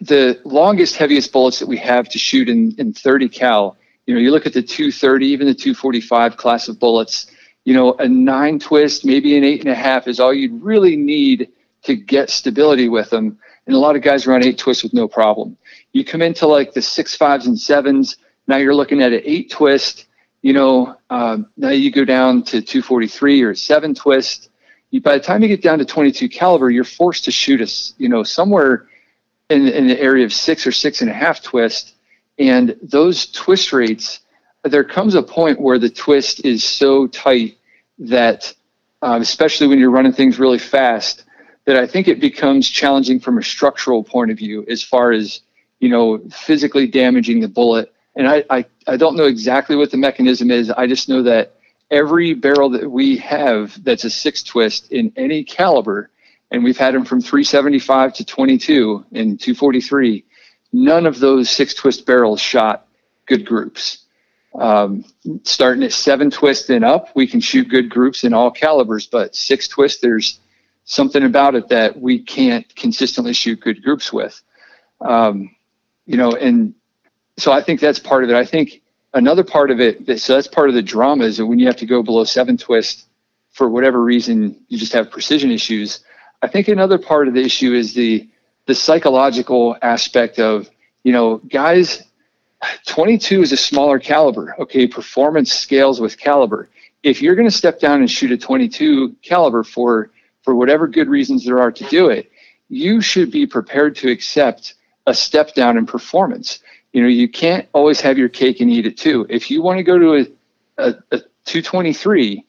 the longest, heaviest bullets that we have to shoot in in 30 cal. You know, you look at the 230, even the 245 class of bullets you know, a nine twist, maybe an eight and a half is all you'd really need to get stability with them. And a lot of guys run eight twists with no problem. You come into like the six fives and sevens. Now you're looking at an eight twist. You know, um, now you go down to 243 or seven twist. You, by the time you get down to 22 caliber, you're forced to shoot a, you know, somewhere in, in the area of six or six and a half twist. And those twist rates there comes a point where the twist is so tight that, um, especially when you're running things really fast, that I think it becomes challenging from a structural point of view as far as you know physically damaging the bullet. And I, I, I don't know exactly what the mechanism is. I just know that every barrel that we have that's a six twist in any caliber, and we've had them from 375 to 22 and 243, none of those six twist barrels shot good groups. Um, starting at seven twist and up, we can shoot good groups in all calibers, but six twist, there's something about it that we can't consistently shoot good groups with. Um, you know, and so I think that's part of it. I think another part of it, so that's part of the drama is that when you have to go below seven twist for whatever reason, you just have precision issues. I think another part of the issue is the the psychological aspect of you know guys 22 is a smaller caliber. Okay, performance scales with caliber. If you're going to step down and shoot a 22 caliber for for whatever good reasons there are to do it, you should be prepared to accept a step down in performance. You know, you can't always have your cake and eat it too. If you want to go to a, a, a 223,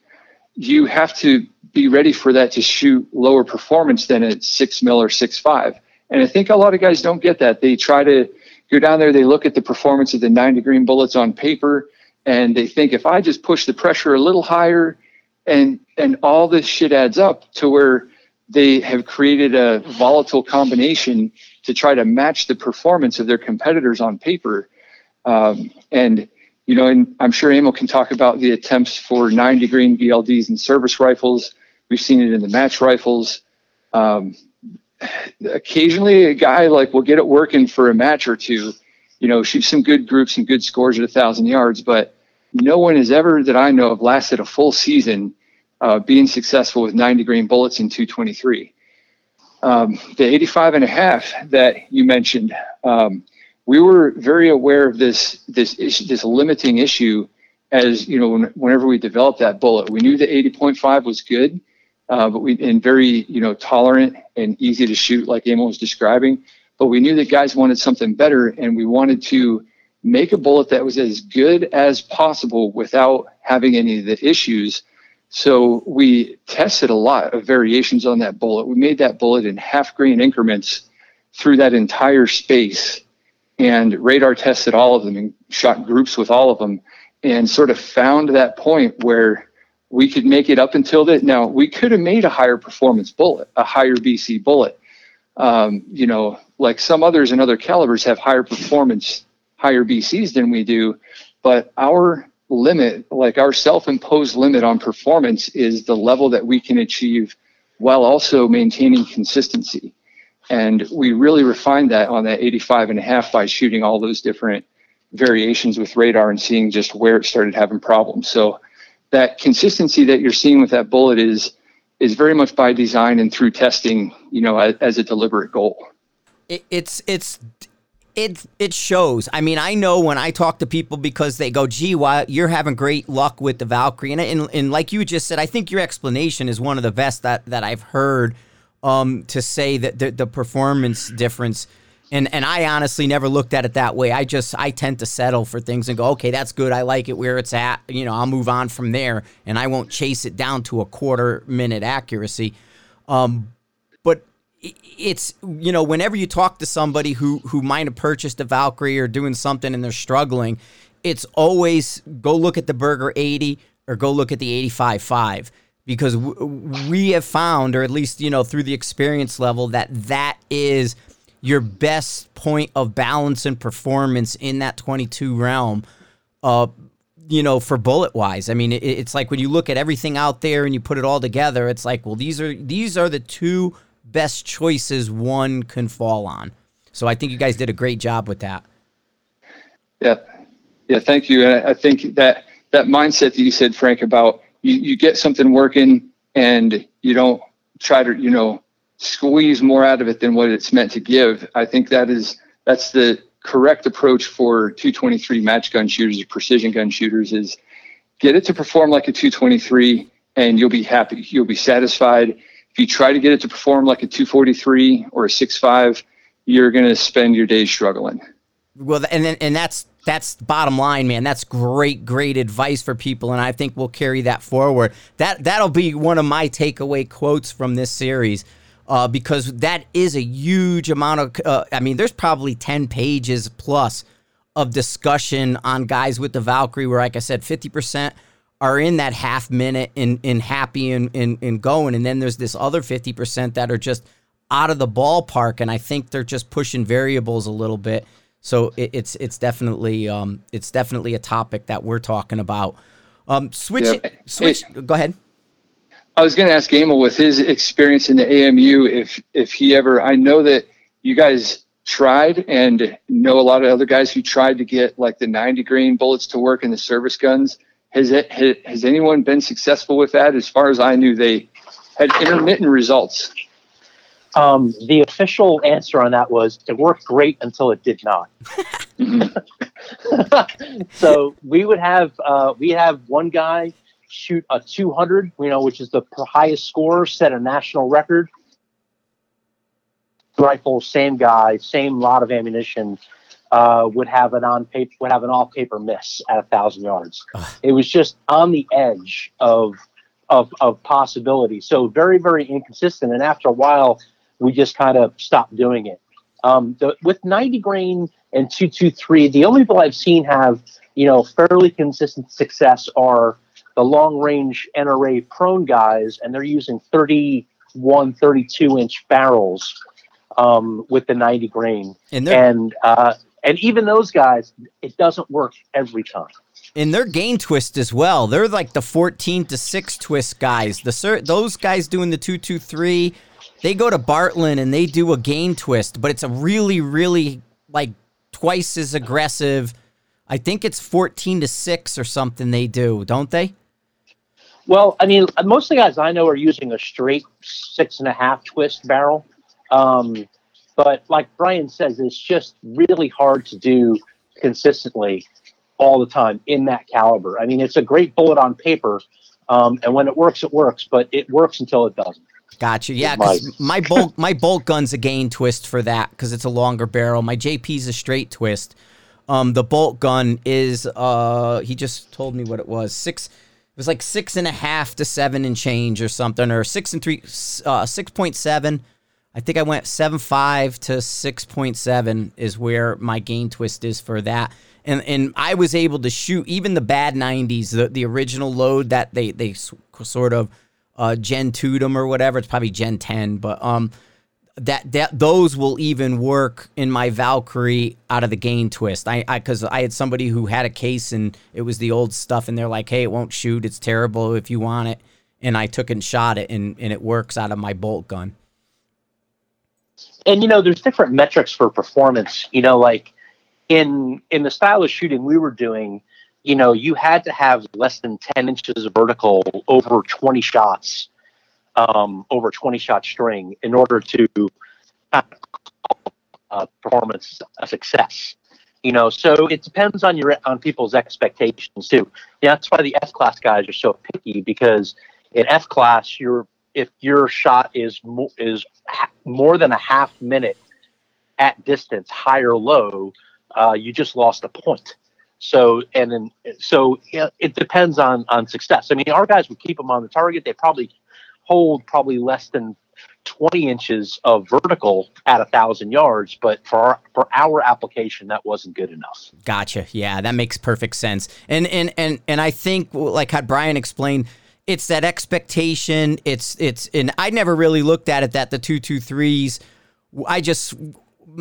you have to be ready for that to shoot lower performance than a six mil or six five. And I think a lot of guys don't get that. They try to go down there, they look at the performance of the 90 grain bullets on paper, and they think if I just push the pressure a little higher, and and all this shit adds up to where they have created a volatile combination to try to match the performance of their competitors on paper. Um, and you know, and I'm sure Emil can talk about the attempts for 90 grain VLDs and service rifles. We've seen it in the match rifles. Um, occasionally a guy like will get it working for a match or two, you know, shoot some good groups and good scores at a thousand yards, but no one has ever that I know of lasted a full season uh, being successful with 90 grain bullets in 223. Um, the 85 and a half that you mentioned, um, we were very aware of this this issue, this limiting issue as you know whenever we developed that bullet. We knew the 80.5 was good, uh, but we and very you know tolerant and easy to shoot, like Emil was describing. But we knew that guys wanted something better, and we wanted to make a bullet that was as good as possible without having any of the issues. So we tested a lot of variations on that bullet. We made that bullet in half grain increments through that entire space and radar tested all of them and shot groups with all of them. and sort of found that point where we could make it up until that. Now we could have made a higher performance bullet, a higher BC bullet. Um, you know, like some others and other calibers have higher performance, higher BCs than we do, but our limit, like our self-imposed limit on performance, is the level that we can achieve while also maintaining consistency. And we really refined that on that 85 and a half by shooting all those different variations with radar and seeing just where it started having problems. So that consistency that you're seeing with that bullet is is very much by design and through testing, you know, as, as a deliberate goal. It, it's it's it it shows. I mean, I know when I talk to people because they go, "Gee, why you're having great luck with the Valkyrie," and, and and like you just said, I think your explanation is one of the best that that I've heard um, to say that the, the performance difference. And and I honestly never looked at it that way. I just I tend to settle for things and go, okay, that's good. I like it where it's at. You know, I'll move on from there, and I won't chase it down to a quarter minute accuracy. Um, it's you know whenever you talk to somebody who who might have purchased a Valkyrie or doing something and they're struggling, it's always go look at the Berger 80 or go look at the 85.5 because we have found, or at least you know through the experience level, that that is your best point of balance and performance in that 22 realm. Uh, you know, for bullet wise, I mean, it, it's like when you look at everything out there and you put it all together, it's like, well, these are these are the two best choices one can fall on. So I think you guys did a great job with that. Yeah, yeah, thank you. And I think that that mindset that you said, Frank, about you, you get something working and you don't try to, you know, squeeze more out of it than what it's meant to give. I think that is that's the correct approach for 223 match gun shooters or precision gun shooters is get it to perform like a 223 and you'll be happy. You'll be satisfied. If you try to get it to perform like a 243 or a 65, you're going to spend your days struggling. Well, and then, and that's that's bottom line, man. That's great, great advice for people, and I think we'll carry that forward. That that'll be one of my takeaway quotes from this series, uh, because that is a huge amount of. Uh, I mean, there's probably ten pages plus of discussion on guys with the Valkyrie, where, like I said, fifty percent are in that half minute and, and happy and, and, and going, and then there's this other fifty percent that are just out of the ballpark, and I think they're just pushing variables a little bit so it, it's it's definitely um, it's definitely a topic that we're talking about. Um, switch yeah. switch. Go ahead. I was going to ask Emil with his experience in the AMU if if he ever. I know that you guys tried and know a lot of other guys who tried to get like the 90 grain bullets to work in the service guns. Has it has anyone been successful with that? As far as I knew, they had intermittent results. Um, the official answer on that was it worked great until it did not. [LAUGHS] [LAUGHS] so we would have uh, we have one guy shoot a 200, you know, which is the highest score, set a national record. Rifle, same guy, same lot of ammunition, uh, would have an on paper would have an off paper miss at a thousand yards. it was just on the edge of of of possibility. So very very inconsistent. And after a while, we just kind of stopped doing it. Um, the, with 90 grain and 223, the only people I've seen have, you know, fairly consistent success are the long range NRA prone guys, and they're using 31, 32 inch barrels um, with the 90 grain. And, and, uh, and even those guys, it doesn't work every time. In their gain twist as well, they're like the 14 to 6 twist guys. The those guys doing the 223 they go to Bartlein and they do a gain twist, but it's a really, really like twice as aggressive. I think it's 14 to 6 or something they do, don't they? Well, I mean, most of the guys I know are using a straight six and a half twist barrel. Um, but like Bryan says, it's just really hard to do consistently all the time in that caliber. I mean, it's a great bullet on paper, um, and when it works, it works, but it works until it doesn't. Gotcha. Yeah, because my bolt [LAUGHS] my bolt gun's a gain twist for that because it's a longer barrel. My JP's a straight twist. Um, the bolt gun is uh, he just told me what it was six. It was like six and a half to seven and change or something, or six and three, uh, six point seven. I think I went seven five to six point seven is where my gain twist is for that. and and I was able to shoot even the bad 90s, the the original load that they they sort of uh, Gen 2 them or whatever. It's probably Gen 10, but um, that that those will even work in my Valkyrie out of the gain twist. I because I, I, had somebody who had a case and it was the old stuff, and they're like, "Hey, it won't shoot. It's terrible if you want it." And I took and shot it, and and it works out of my bolt gun. And you know, there's different metrics for performance. You know, like in in the style of shooting we were doing, you know, you had to have less than 10 inches of vertical over 20 shots, um, over 20 shot string in order to uh, performance a success. You know, so it depends on your on people's expectations too. Yeah, that's why the F class guys are so picky because in F class, you're if your shot is mo- is more than a half minute at distance, high or low, uh, you just lost a point. So and then so it depends on on success. I mean, our guys would keep them on the target. They probably hold probably less than 20 inches of vertical at a thousand yards, but for our, for our application, that wasn't good enough. Gotcha. Yeah, that makes perfect sense. And and and and I think like had Bryan explained, it's that expectation. It's it's and I never really looked at it that the two two threes. I just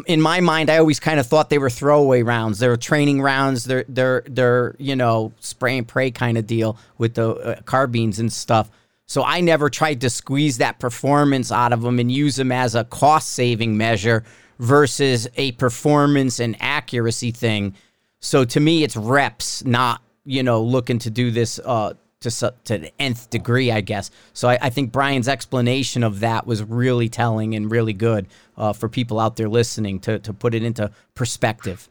in my mind, I always kind of thought they were throwaway rounds. They were training rounds. They're they're they're you know spray and pray kind of deal with the uh, carbines and stuff. So I never tried to squeeze that performance out of them and use them as a cost saving measure versus a performance and accuracy thing. So to me, it's reps, not you know looking to do this uh, to to the nth degree, I guess. So I, I, think Bryan's explanation of that was really telling and really good uh, for people out there listening to to put it into perspective.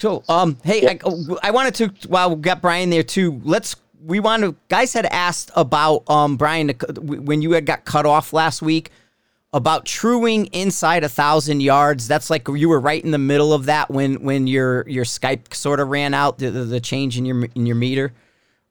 So, um, hey, I, I wanted to while we got Bryan there too. Let's we want to guys had asked about um Brian when you had got cut off last week about truing inside a thousand yards. That's like you were right in the middle of that when when your your Skype sort of ran out the, the, the change in your in your meter.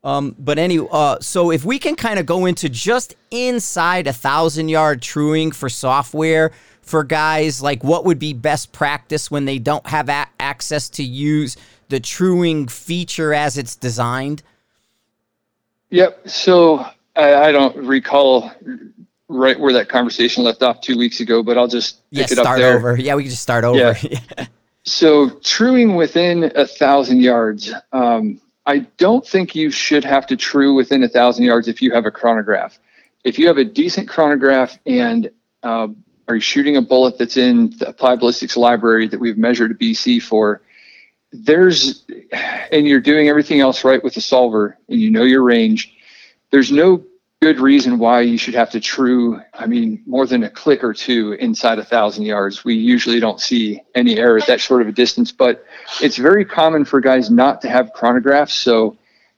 Um, but anyway, uh, so if we can kind of go into just inside a thousand yard truing for software for guys, like what would be best practice when they don't have a- access to use the truing feature as it's designed? Yep. So I, I don't recall right where that conversation left off two weeks ago, but I'll just yeah, pick it up there. Over. Yeah, we can just start over. [LAUGHS] Yeah. so truing within a thousand yards. Um, I don't think you should have to true within a thousand yards if you have a chronograph. If you have a decent chronograph and uh, are you shooting a bullet that's in the applied ballistics library that we've measured a BC for, there's and you're doing everything else right with the solver and you know your range, there's no good reason why you should have to true, I mean, more than a click or two inside a thousand yards. We usually don't see any error at that short of a distance, but it's very common for guys not to have chronographs. So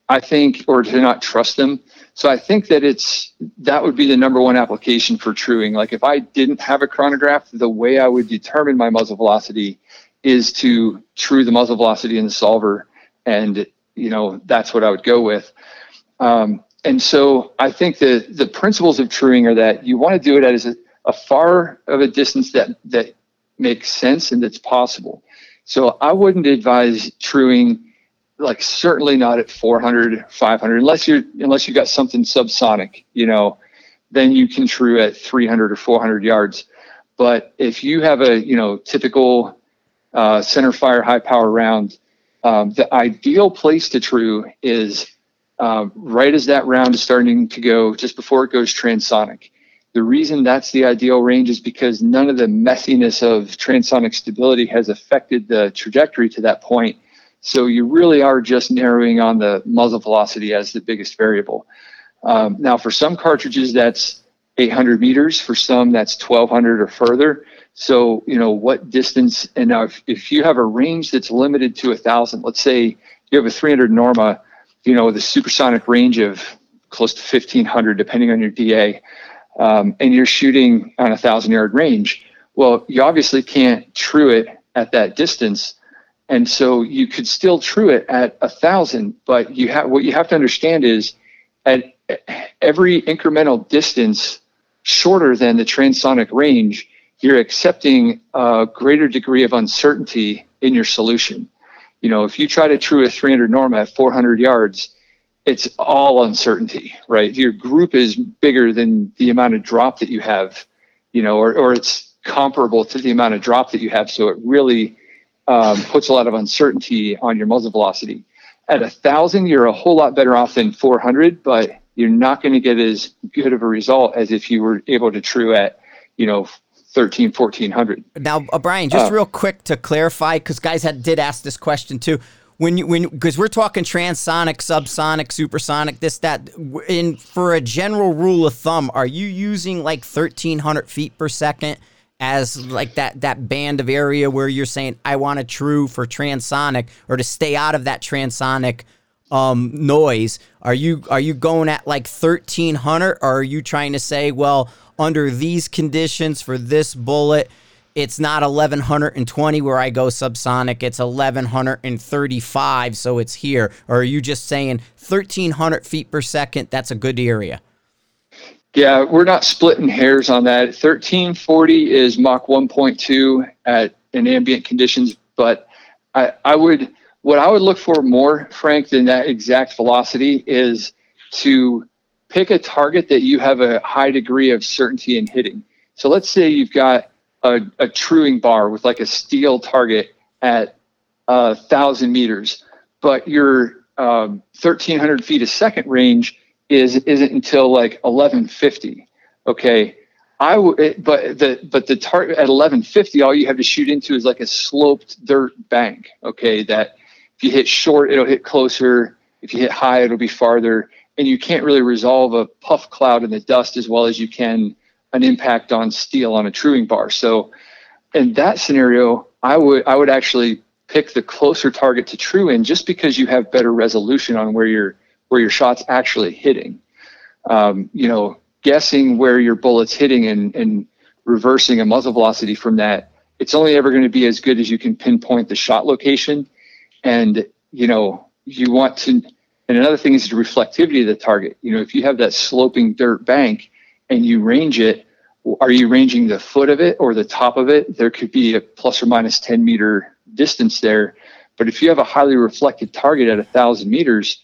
I think, or to not trust them. So I think that it's, that would be the number one application for truing. Like if I didn't have a chronograph, the way I would determine my muzzle velocity is to true the muzzle velocity in the solver. And, you know, that's what I would go with. Um, and so I think the the principles of truing are that you want to do it at a, a far of a distance that that makes sense and that's possible. So I wouldn't advise truing like certainly not at 400 500 unless you're unless you got something subsonic you know then you can true at 300 or 400 yards but if you have a you know typical uh, center fire high power round um, the ideal place to true is um, right as that round is starting to go, just before it goes transonic. The reason that's the ideal range is because none of the messiness of transonic stability has affected the trajectory to that point. So you really are just narrowing on the muzzle velocity as the biggest variable. Um, now, for some cartridges, that's 800 meters. For some, that's 1200 or further. So, you know, what distance? And now, if, if you have a range that's limited to a thousand, let's say you have a 300 Norma you know, with a supersonic range of close to 1500, depending on your DA, um, and you're shooting on a thousand yard range, well, you obviously can't true it at that distance. And so you could still true it at a thousand, but you have what you have to understand is at every incremental distance shorter than the transonic range, you're accepting a greater degree of uncertainty in your solution. You know, if you try to true a 300 norm at 400 yards, it's all uncertainty, right? Your group is bigger than the amount of drop that you have, you know, or, or it's comparable to the amount of drop that you have. So it really um, puts a lot of uncertainty on your muzzle velocity. At a thousand, you're a whole lot better off than 400, but you're not going to get as good of a result as if you were able to true at, you know, 13, 1400. Now, uh, Bryan, just uh, real quick to clarify, because guys had, did ask this question too. When you when because we're talking transonic, subsonic, supersonic, this that. In for a general rule of thumb, are you using like 1300 feet per second? as like that that band of area where you're saying I want a true for transonic or to stay out of that transonic um, noise. Are you are you going at like 1300 or are you trying to say well under these conditions for this bullet it's not 1120 where I go subsonic it's 1135 so it's here or are you just saying 1300 feet per second that's a good area? Yeah, we're not splitting hairs on that. 1340 is Mach 1.2 at in ambient conditions, but I, I would what I would look for more, Frank, than that exact velocity is to pick a target that you have a high degree of certainty in hitting. So let's say you've got a, a truing bar with like a steel target at a thousand meters, but your um, 1300 feet a second range is isn't until like 1150. Okay. I w- but the but the target at 1150, all you have to shoot into is like a sloped dirt bank. Okay, that if you hit short, it'll hit closer. If you hit high, it'll be farther. And you can't really resolve a puff cloud in the dust as well as you can an impact on steel on a truing bar. So in that scenario, I would I would actually pick the closer target to true in just because you have better resolution on where you're where your shot's actually hitting. Um, you know, guessing where your bullet's hitting and, and reversing a muzzle velocity from that, it's only ever going to be as good as you can pinpoint the shot location. And, you know, you want to, and another thing is the reflectivity of the target. You know, if you have that sloping dirt bank and you range it, are you ranging the foot of it or the top of it? There could be a plus or minus 10 meter distance there. But if you have a highly reflected target at a thousand meters,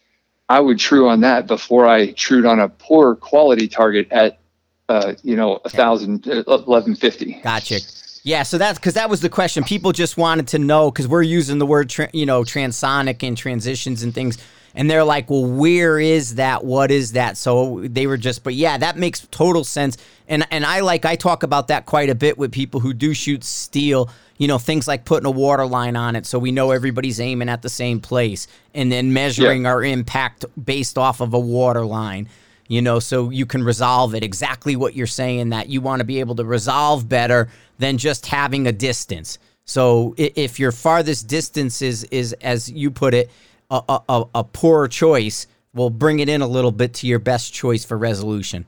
I would true on that before I trued on a poor quality target at, uh, you know, a thousand, uh, eleven fifty. Gotcha. Yeah, so that's because that was the question. People just wanted to know because we're using the word, tra- you know, transonic and transitions and things, and they're like, "Well, where is that? What is that?" So they were just, but yeah, that makes total sense. And and I like I talk about that quite a bit with people who do shoot steel you know, things like putting a water line on it so we know everybody's aiming at the same place and then measuring our impact based off of a water line. You know, so you can resolve it exactly what you're saying that you want to be able to resolve better than just having a distance. So if your farthest distance is, is as you put it, a, a, a poor choice, we'll bring it in a little bit to your best choice for resolution.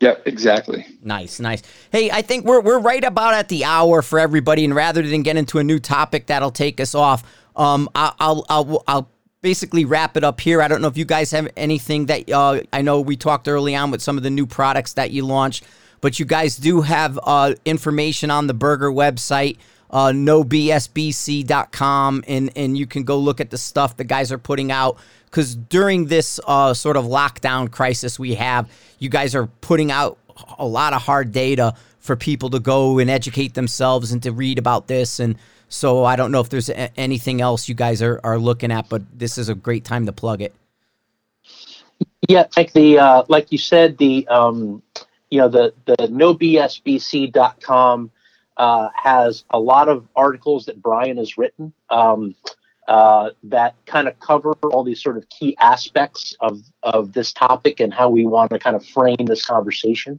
Yep, exactly. Nice, nice. Hey, I think we're we're right about at the hour for everybody, and rather than get into a new topic that'll take us off, um, I'll I'll I'll, I'll basically wrap it up here. I don't know if you guys have anything that uh, I know we talked early on with some of the new products that you launched, but you guys do have uh, information on the Berger website. Uh, nobsbc.com and and you can go look at the stuff the guys are putting out because during this uh, sort of lockdown crisis we have, you guys are putting out a lot of hard data for people to go and educate themselves and to read about this. And so I don't know if there's a- anything else you guys are, are looking at, but this is a great time to plug it. Yeah, like the uh, like you said, the um, you know the the nobsbc.com uh, has a lot of articles that Bryan has written. Um, uh, that kind of cover all these sort of key aspects of, of this topic and how we want to kind of frame this conversation.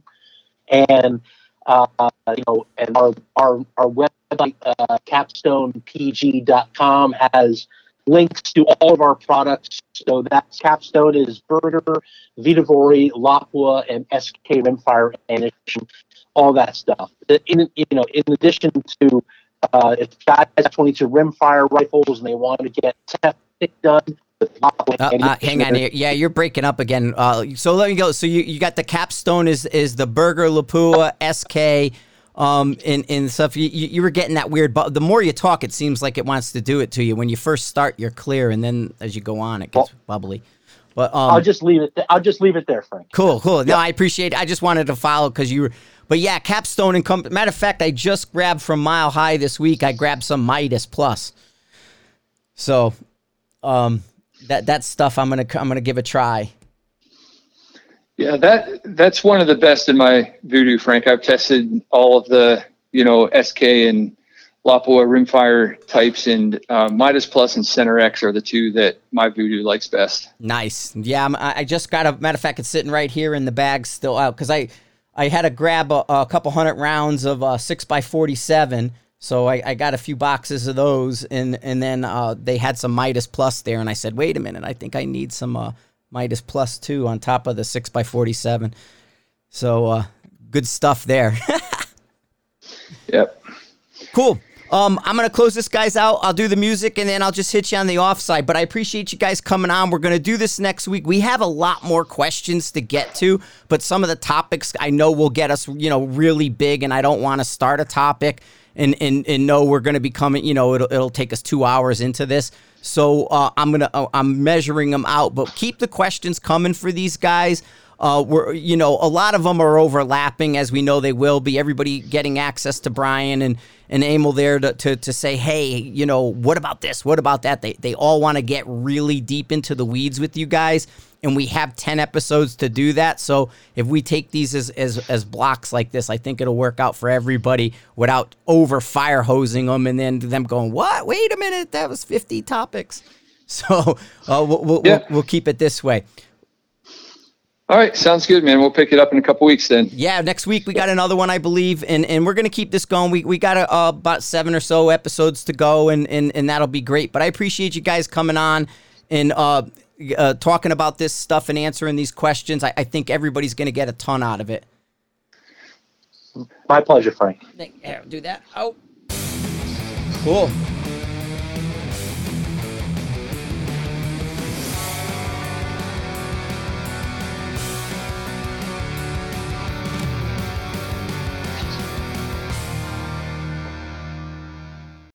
And, uh, you know, and our, our, our website, uh, capstonepg.com, has links to all of our products. So that capstone is Berger, Vihtavuori, Lapua, and SK Rimfire ammunition, all that stuff. In, you know, in addition to uh, if guys have 22 rimfire rifles and they want to get testing done, uh, uh, hang on here. Yeah, you're breaking up again. Uh, so let me go. So you, you got the capstone is is the Berger Lapua SK um, and, and stuff. You, you were getting that weird, but the more you talk, it seems like it wants to do it to you. When you first start, you're clear, and then as you go on, it gets well, bubbly. But um, I'll just leave it. Th- I'll just leave it there, Frank. Cool, cool. No, I appreciate. it. I just wanted to follow because you were. But yeah, Capstone and company. Matter of fact, I just grabbed from Mile High this week. I grabbed some Midas Plus. So, um, that that stuff I'm gonna I'm gonna give a try. Yeah, that that's one of the best in my Vudoo, Frank. I've tested all of the you know SK and Lapua rimfire types, and uh, Midas Plus and Center-X are the two that my Vudoo likes best. Nice. Yeah, I'm, i just got a matter of fact, it's sitting right here in the bag still out because I I had to grab a, a couple hundred rounds of uh, six by forty seven. So I, I, got a few boxes of those, and and then uh, they had some Midas Plus there, and I said, wait a minute, I think I need some uh, Midas Plus too on top of the six by forty seven. So uh, good stuff there. [LAUGHS] yep. Cool. Um, I'm gonna close this guys out. I'll do the music and then I'll just hit you on the offside. But I appreciate you guys coming on. We're gonna do this next week. We have a lot more questions to get to, but some of the topics I know will get us, you know, really big. And I don't want to start a topic and and and know we're gonna be coming. You know, it'll it'll take us two hours into this. So uh, I'm gonna uh, I'm measuring them out. But keep the questions coming for these guys. Uh, we're you know a lot of them are overlapping as we know they will be. Everybody getting access to Bryan and and Emil there to, to, to say, hey, you know, what about this? What about that? They they all want to get really deep into the weeds with you guys, and we have ten episodes to do that. So if we take these as as, as blocks like this, I think it'll work out for everybody without over fire hosing them and then them going, what? Wait a minute, that was fifty topics. [LAUGHS] So uh, we'll, we'll, yeah. we'll, we'll keep it this way. All right, sounds good, man. We'll pick it up in a couple weeks then. Yeah, next week we got another one, I believe, and and we're gonna keep this going. We we got a, uh, about seven or so episodes to go, and and and that'll be great. But I appreciate you guys coming on and uh, uh talking about this stuff and answering these questions. I, I think everybody's gonna get a ton out of it. My pleasure, Frank. Do that. Oh, cool.